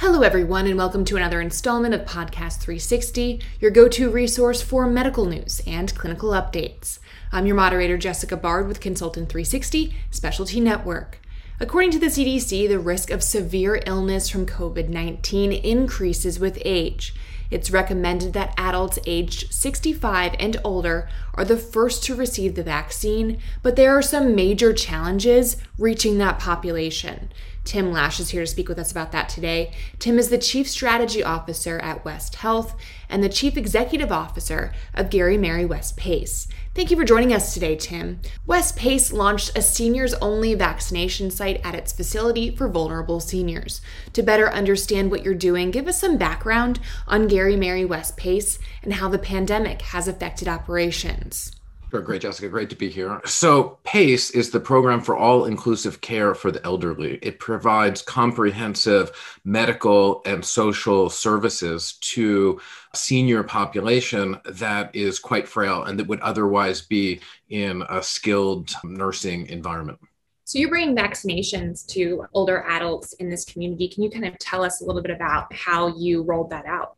Hello, everyone, and welcome to another installment of Podcast 360, your go to resource for medical news and clinical updates. I'm your moderator, Jessica Bard with Consultant 360 Specialty Network. According to the CDC, the risk of severe illness from COVID 19 increases with age. It's recommended that adults aged 65 and older are the first to receive the vaccine, but there are some major challenges reaching that population. Tim Lash is here to speak with us about that today. Tim is the Chief Strategy Officer at West Health and the Chief Executive Officer of Gary Mary West PACE. Thank you for joining us today, Tim. West PACE launched a seniors only vaccination site at its facility for vulnerable seniors. To better understand what you're doing, give us some background on Gary Mary West PACE and how the pandemic has affected operations. Sure, great, Jessica. Great to be here. So, PACE is the program for all inclusive care for the elderly. It provides comprehensive medical and social services to senior population that is quite frail and that would otherwise be in a skilled nursing environment. So you're bringing vaccinations to older adults in this community. Can you kind of tell us a little bit about how you rolled that out?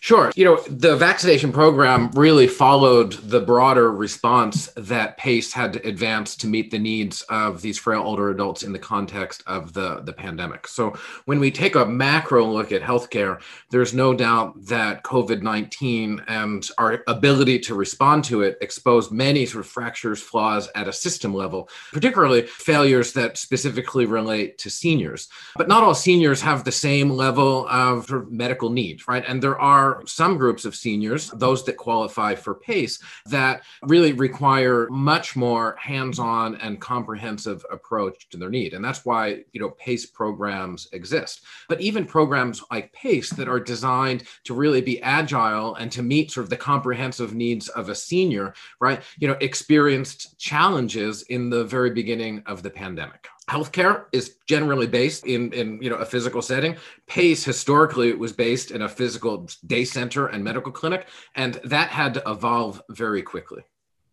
Sure. You know, the vaccination program really followed the broader response that PACE had to advance to meet the needs of these frail older adults in the context of the, the pandemic. So, when we take a macro look at healthcare, there's no doubt that COVID 19 and our ability to respond to it exposed many sort of fractures, flaws at a system level, particularly failures that specifically relate to seniors. But not all seniors have the same level of, sort of medical need, right? And there are some groups of seniors, those that qualify for PACE, that really require much more hands-on and comprehensive approach to their need. And that's why, you know, PACE programs exist. But even programs like PACE that are designed to really be agile and to meet sort of the comprehensive needs of a senior, right, you know, experienced challenges in the very beginning of the pandemic healthcare is generally based in, in you know a physical setting. PACE historically was based in a physical day center and medical clinic, and that had to evolve very quickly.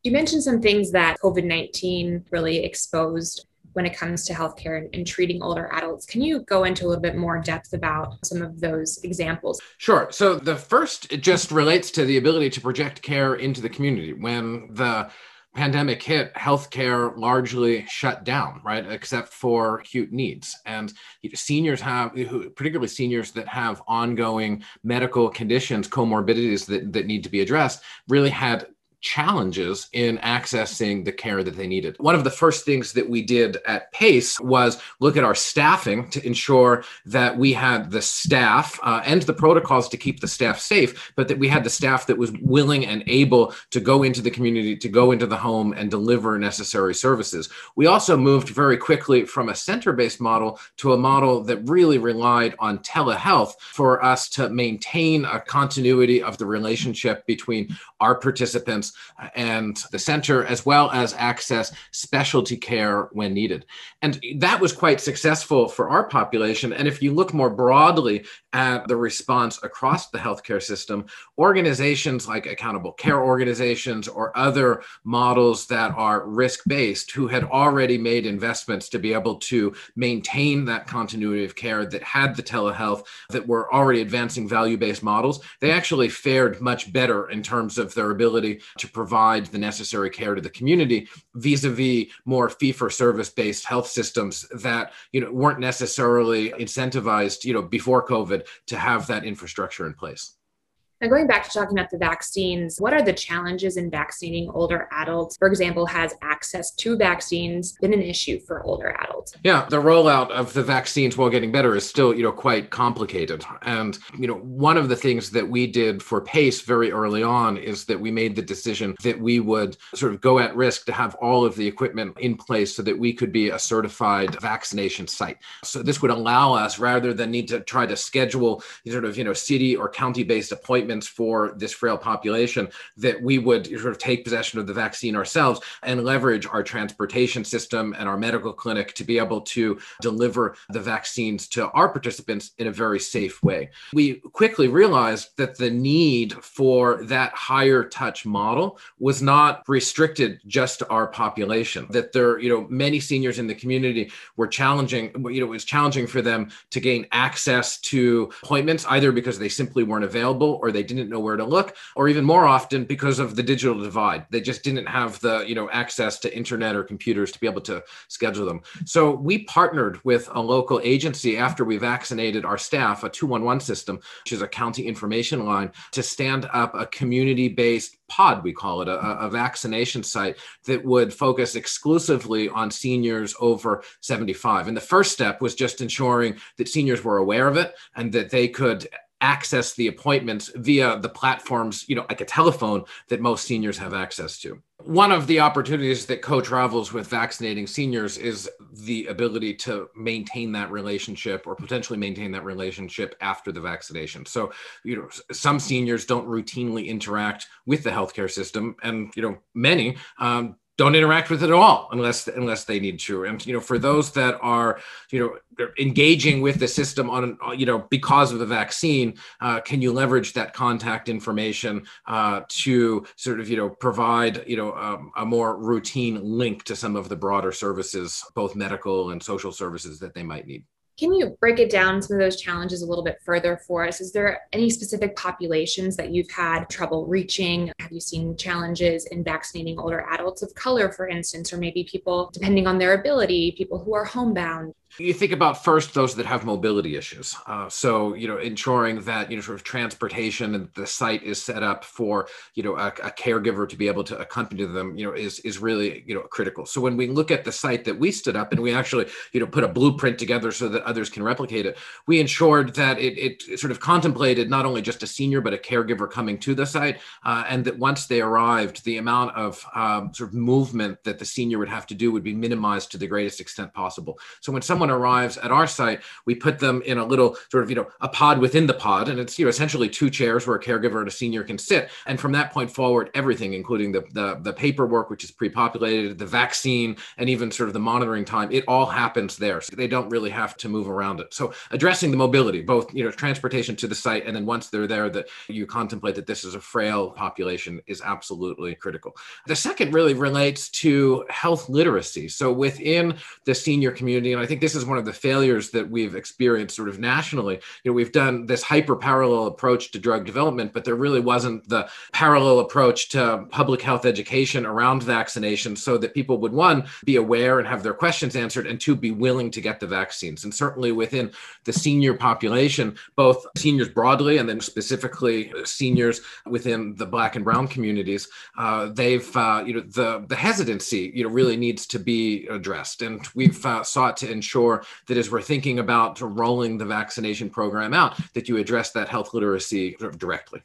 You mentioned some things that COVID 19 really exposed when it comes to healthcare and, and, treating older adults. Can you go into a little bit more depth about some of those examples? Sure. So the first it just relates to the ability to project care into the community. When the pandemic hit, healthcare largely shut down, right, except for acute needs. And seniors have, particularly seniors that have ongoing medical conditions, comorbidities that, that need to be addressed, really had challenges in accessing the care that they needed. One of the first things that we did at PACE was look at our staffing to ensure that we had the staff uh, and the protocols to keep the staff safe, but that we had the staff that was willing and able to go into the community, to go into the home and deliver necessary services. We also moved very quickly from a center based model to a model that really relied on telehealth for us to maintain a continuity of the relationship between our participants Uh, and the center, as well as access specialty care when needed. And that was quite successful for our population. And if you look more broadly at the response across the healthcare system, organizations like accountable care organizations or other models that are risk based who had already made investments to be able to maintain that continuity of care that had the telehealth that were already advancing value based models, they actually fared much better in terms of their ability to provide the necessary care to the community vis-a-vis more fee-for-service based health systems that you know weren't necessarily incentivized you know before covid to have that infrastructure in place now, going back to talking about the vaccines, what are the challenges in vaccinating older adults? For example, has access to vaccines been an issue for older adults? Yeah, the rollout of the vaccines while getting better is still, you know, quite complicated. And, you know, one of the things that we did for PACE very early on is that we made the decision that we would sort of go at risk to have all of the equipment in place so that we could be a certified vaccination site. So this would allow us, rather than need to try to schedule sort of, you know, city or county based appointments appointments for this frail population, that we would sort of take possession of the vaccine ourselves and leverage our transportation system and our medical clinic to be able to deliver the vaccines to our participants in a very safe way. We quickly realized that the need for that higher touch model was not restricted just to our population, that there, you know, many seniors in the community were challenging, you know, it was challenging for them to gain access to appointments, either because they simply weren't available or they didn't know where to look, or even more often because of the digital divide. They just didn't have the, you know, access to internet or computers to be able to schedule them. So we partnered with a local agency after we vaccinated our staff, a 211 system, which is a county information line, to stand up a community based pod, we call it, a, a, vaccination site that would focus exclusively on seniors over 75. And the first step was just ensuring that seniors were aware of it and that they could access the appointments via the platforms, you know, like a telephone that most seniors have access to. One of the opportunities that co-travels with vaccinating seniors is the ability to maintain that relationship or potentially maintain that relationship after the vaccination. So, you know, some seniors don't routinely interact with the healthcare system, and you know, many um, don't interact with it at all unless unless they need to. And you know for those that are you know engaging with the system on you know because of the vaccine uh, can you leverage that contact information uh, to sort of you know provide you know um, a more routine link to some of the broader services both medical and social services that they might need can you break it down some of those challenges a little bit further for us? Is there any specific populations that you've had trouble reaching? Have you seen challenges in vaccinating older adults of color, for instance, or maybe people, depending on their ability, people who are homebound? You think about first those that have mobility issues. Uh, so, you know, ensuring that, you know, sort of transportation and the site is set up for, you know, a, a, caregiver to be able to accompany them, you know, is, is really, you know, critical. So when we look at the site that we stood up and we actually, you know, put a blueprint together so that others can replicate it, we ensured that it, it sort of contemplated not only just a senior, but a caregiver coming to the site. Uh, and that once they arrived, the amount of um, sort of movement that the senior would have to do would be minimized to the greatest extent possible. So when someone arrives at our site, we put them in a little sort of, you know, a pod within the pod. And it's, you know, essentially two chairs where a caregiver and a senior can sit. And from that point forward, everything, including the, the, the paperwork, which is pre-populated, the vaccine, and even sort of the monitoring time, it all happens there. So they don't really have to move around it. So addressing the mobility, both, you know, transportation to the site, and then once they're there, that you contemplate that this is a frail population is absolutely critical. The second really relates to health literacy. So within the senior community, and I think this is one of the failures that we've experienced sort of nationally. You know, we've done this hyper parallel approach to drug development, but there really wasn't the parallel approach to public health education around vaccination so that people would one be aware and have their questions answered and two be willing to get the vaccines. And certainly within the senior population, both seniors broadly and then specifically seniors within the black and brown communities, uh, they've uh, you know the the hesitancy you know really needs to be addressed, and we've uh, sought to ensure that as we're thinking about rolling the vaccination program out, that you address that health literacy directly.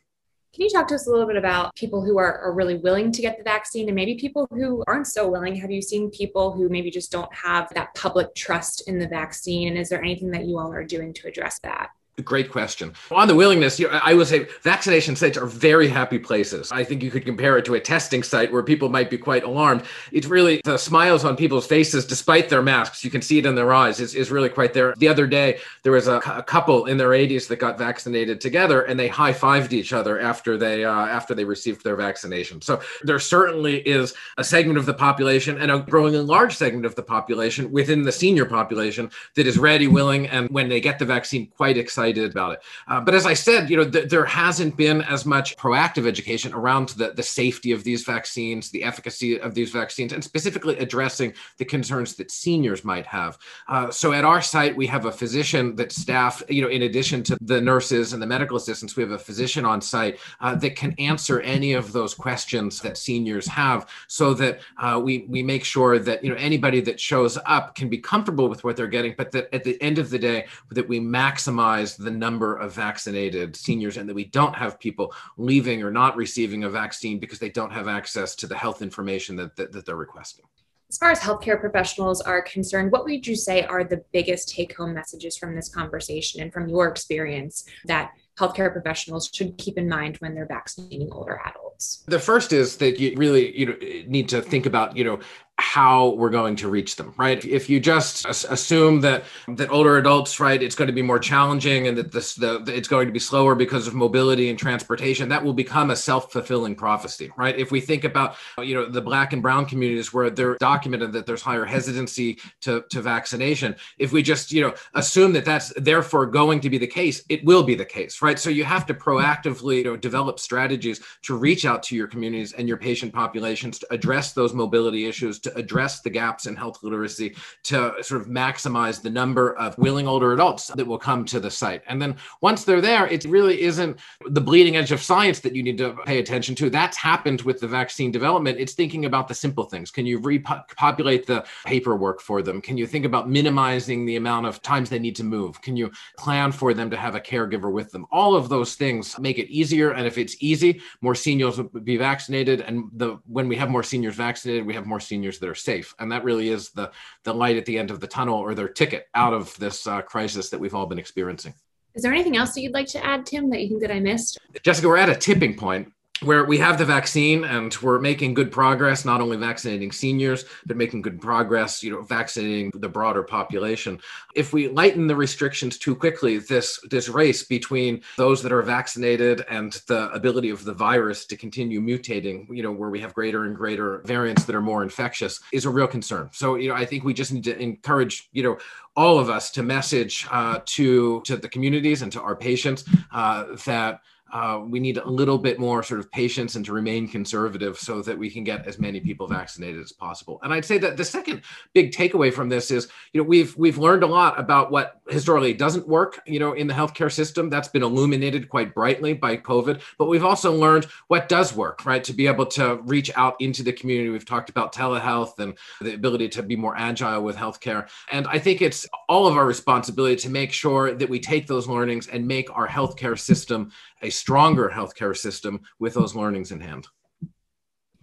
Can you talk to us a little bit about people who are, are, really willing to get the vaccine and maybe people who aren't so willing? Have you seen people who maybe just don't have that public trust in the vaccine? And is there anything that you all are doing to address that? Great question. On the willingness, I would say vaccination sites are very happy places. I think you could compare it to a testing site where people might be quite alarmed. It's really the smiles on people's faces, despite their masks. You can see it in their eyes. Is, is really quite there. The other day, there was a, a, couple in their 80s that got vaccinated together, and they high fived each other after they uh, after they received their vaccination. So there certainly is a segment of the population and a growing and large segment of the population within the senior population that is ready, willing, and when they get the vaccine, quite excited excited about it. Uh, but as I said, you know, th- there hasn't been as much proactive education around the, the safety of these vaccines, the efficacy of these vaccines, and specifically addressing the concerns that seniors might have. Uh, so at our site, we have a physician that staff, you know, in addition to the nurses and the medical assistants, we have a physician on site uh, that can answer any of those questions that seniors have so that uh, we, we make sure that, you know, anybody that shows up can be comfortable with what they're getting, but that at the end of the day, that we maximize the number of vaccinated seniors and that we don't have people leaving or not receiving a vaccine because they don't have access to the health information that, that, that they're requesting. As far as healthcare professionals are concerned, what would you say are the biggest take home messages from this conversation and from your experience that healthcare professionals should keep in mind when they're vaccinating older adults? The first is that you really you know need to think about you know how we're going to reach them right? If you just assume that that older adults right it's going to be more challenging and that this the, it's going to be slower because of mobility and transportation that will become a self-fulfilling prophecy right? If we think about you know the black and brown communities where they're documented that there's higher hesitancy to, to vaccination if we just you know assume that that's therefore going to be the case it will be the case right? So you have to proactively you know develop strategies to reach out to your communities and your patient populations to address those mobility issues to address the gaps in health literacy to sort of maximize the number of willing older adults that will come to the site. And then once they're there, it really isn't the bleeding edge of science that you need to pay attention to. That's happened with the vaccine development. It's thinking about the simple things. Can you repopulate the paperwork for them? Can you think about minimizing the amount of times they need to move? Can you plan for them to have a caregiver with them? All of those things make it easier. And if it's easy, more seniors will be vaccinated. And the when we have more seniors vaccinated, we have more seniors that are safe. And that really is the, the light at the end of the tunnel or their ticket out of this uh, crisis that we've all been experiencing. Is there anything else that you'd like to add, Tim, that you think that I missed? Jessica, we're at a tipping point where we have the vaccine and we're making good progress not only vaccinating seniors but making good progress you know vaccinating the broader population. If we lighten the restrictions too quickly this this race between those that are vaccinated and the ability of the virus to continue mutating you know where we have greater and greater variants that are more infectious is a real concern. So you know i think we just need to encourage you know all of us to message uh, to to the communities and to our patients uh, that uh, we need a little bit more sort of patience and to remain conservative so that we can get as many people vaccinated as possible. And I'd say that the second big takeaway from this is, you know, we've we've learned a lot about what historically doesn't work, you know, in the healthcare system. That's been illuminated quite brightly by COVID. But we've also learned what does work, right? To be able to reach out into the community. We've talked about telehealth and the ability to be more agile with healthcare. And I think it's all of our responsibility to make sure that we take those learnings and make our healthcare system a stronger healthcare system with those learnings in hand.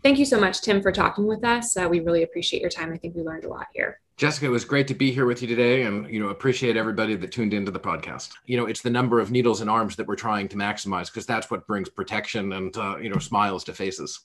Thank you so much, Tim, for talking with us. Uh, we really appreciate your time. I think we learned a lot here. Jessica, it was great to be here with you today and you know appreciate everybody that tuned into the podcast. You know, it's the number of needles and arms that we're trying to maximize because that's what brings protection and uh, you know smiles to faces.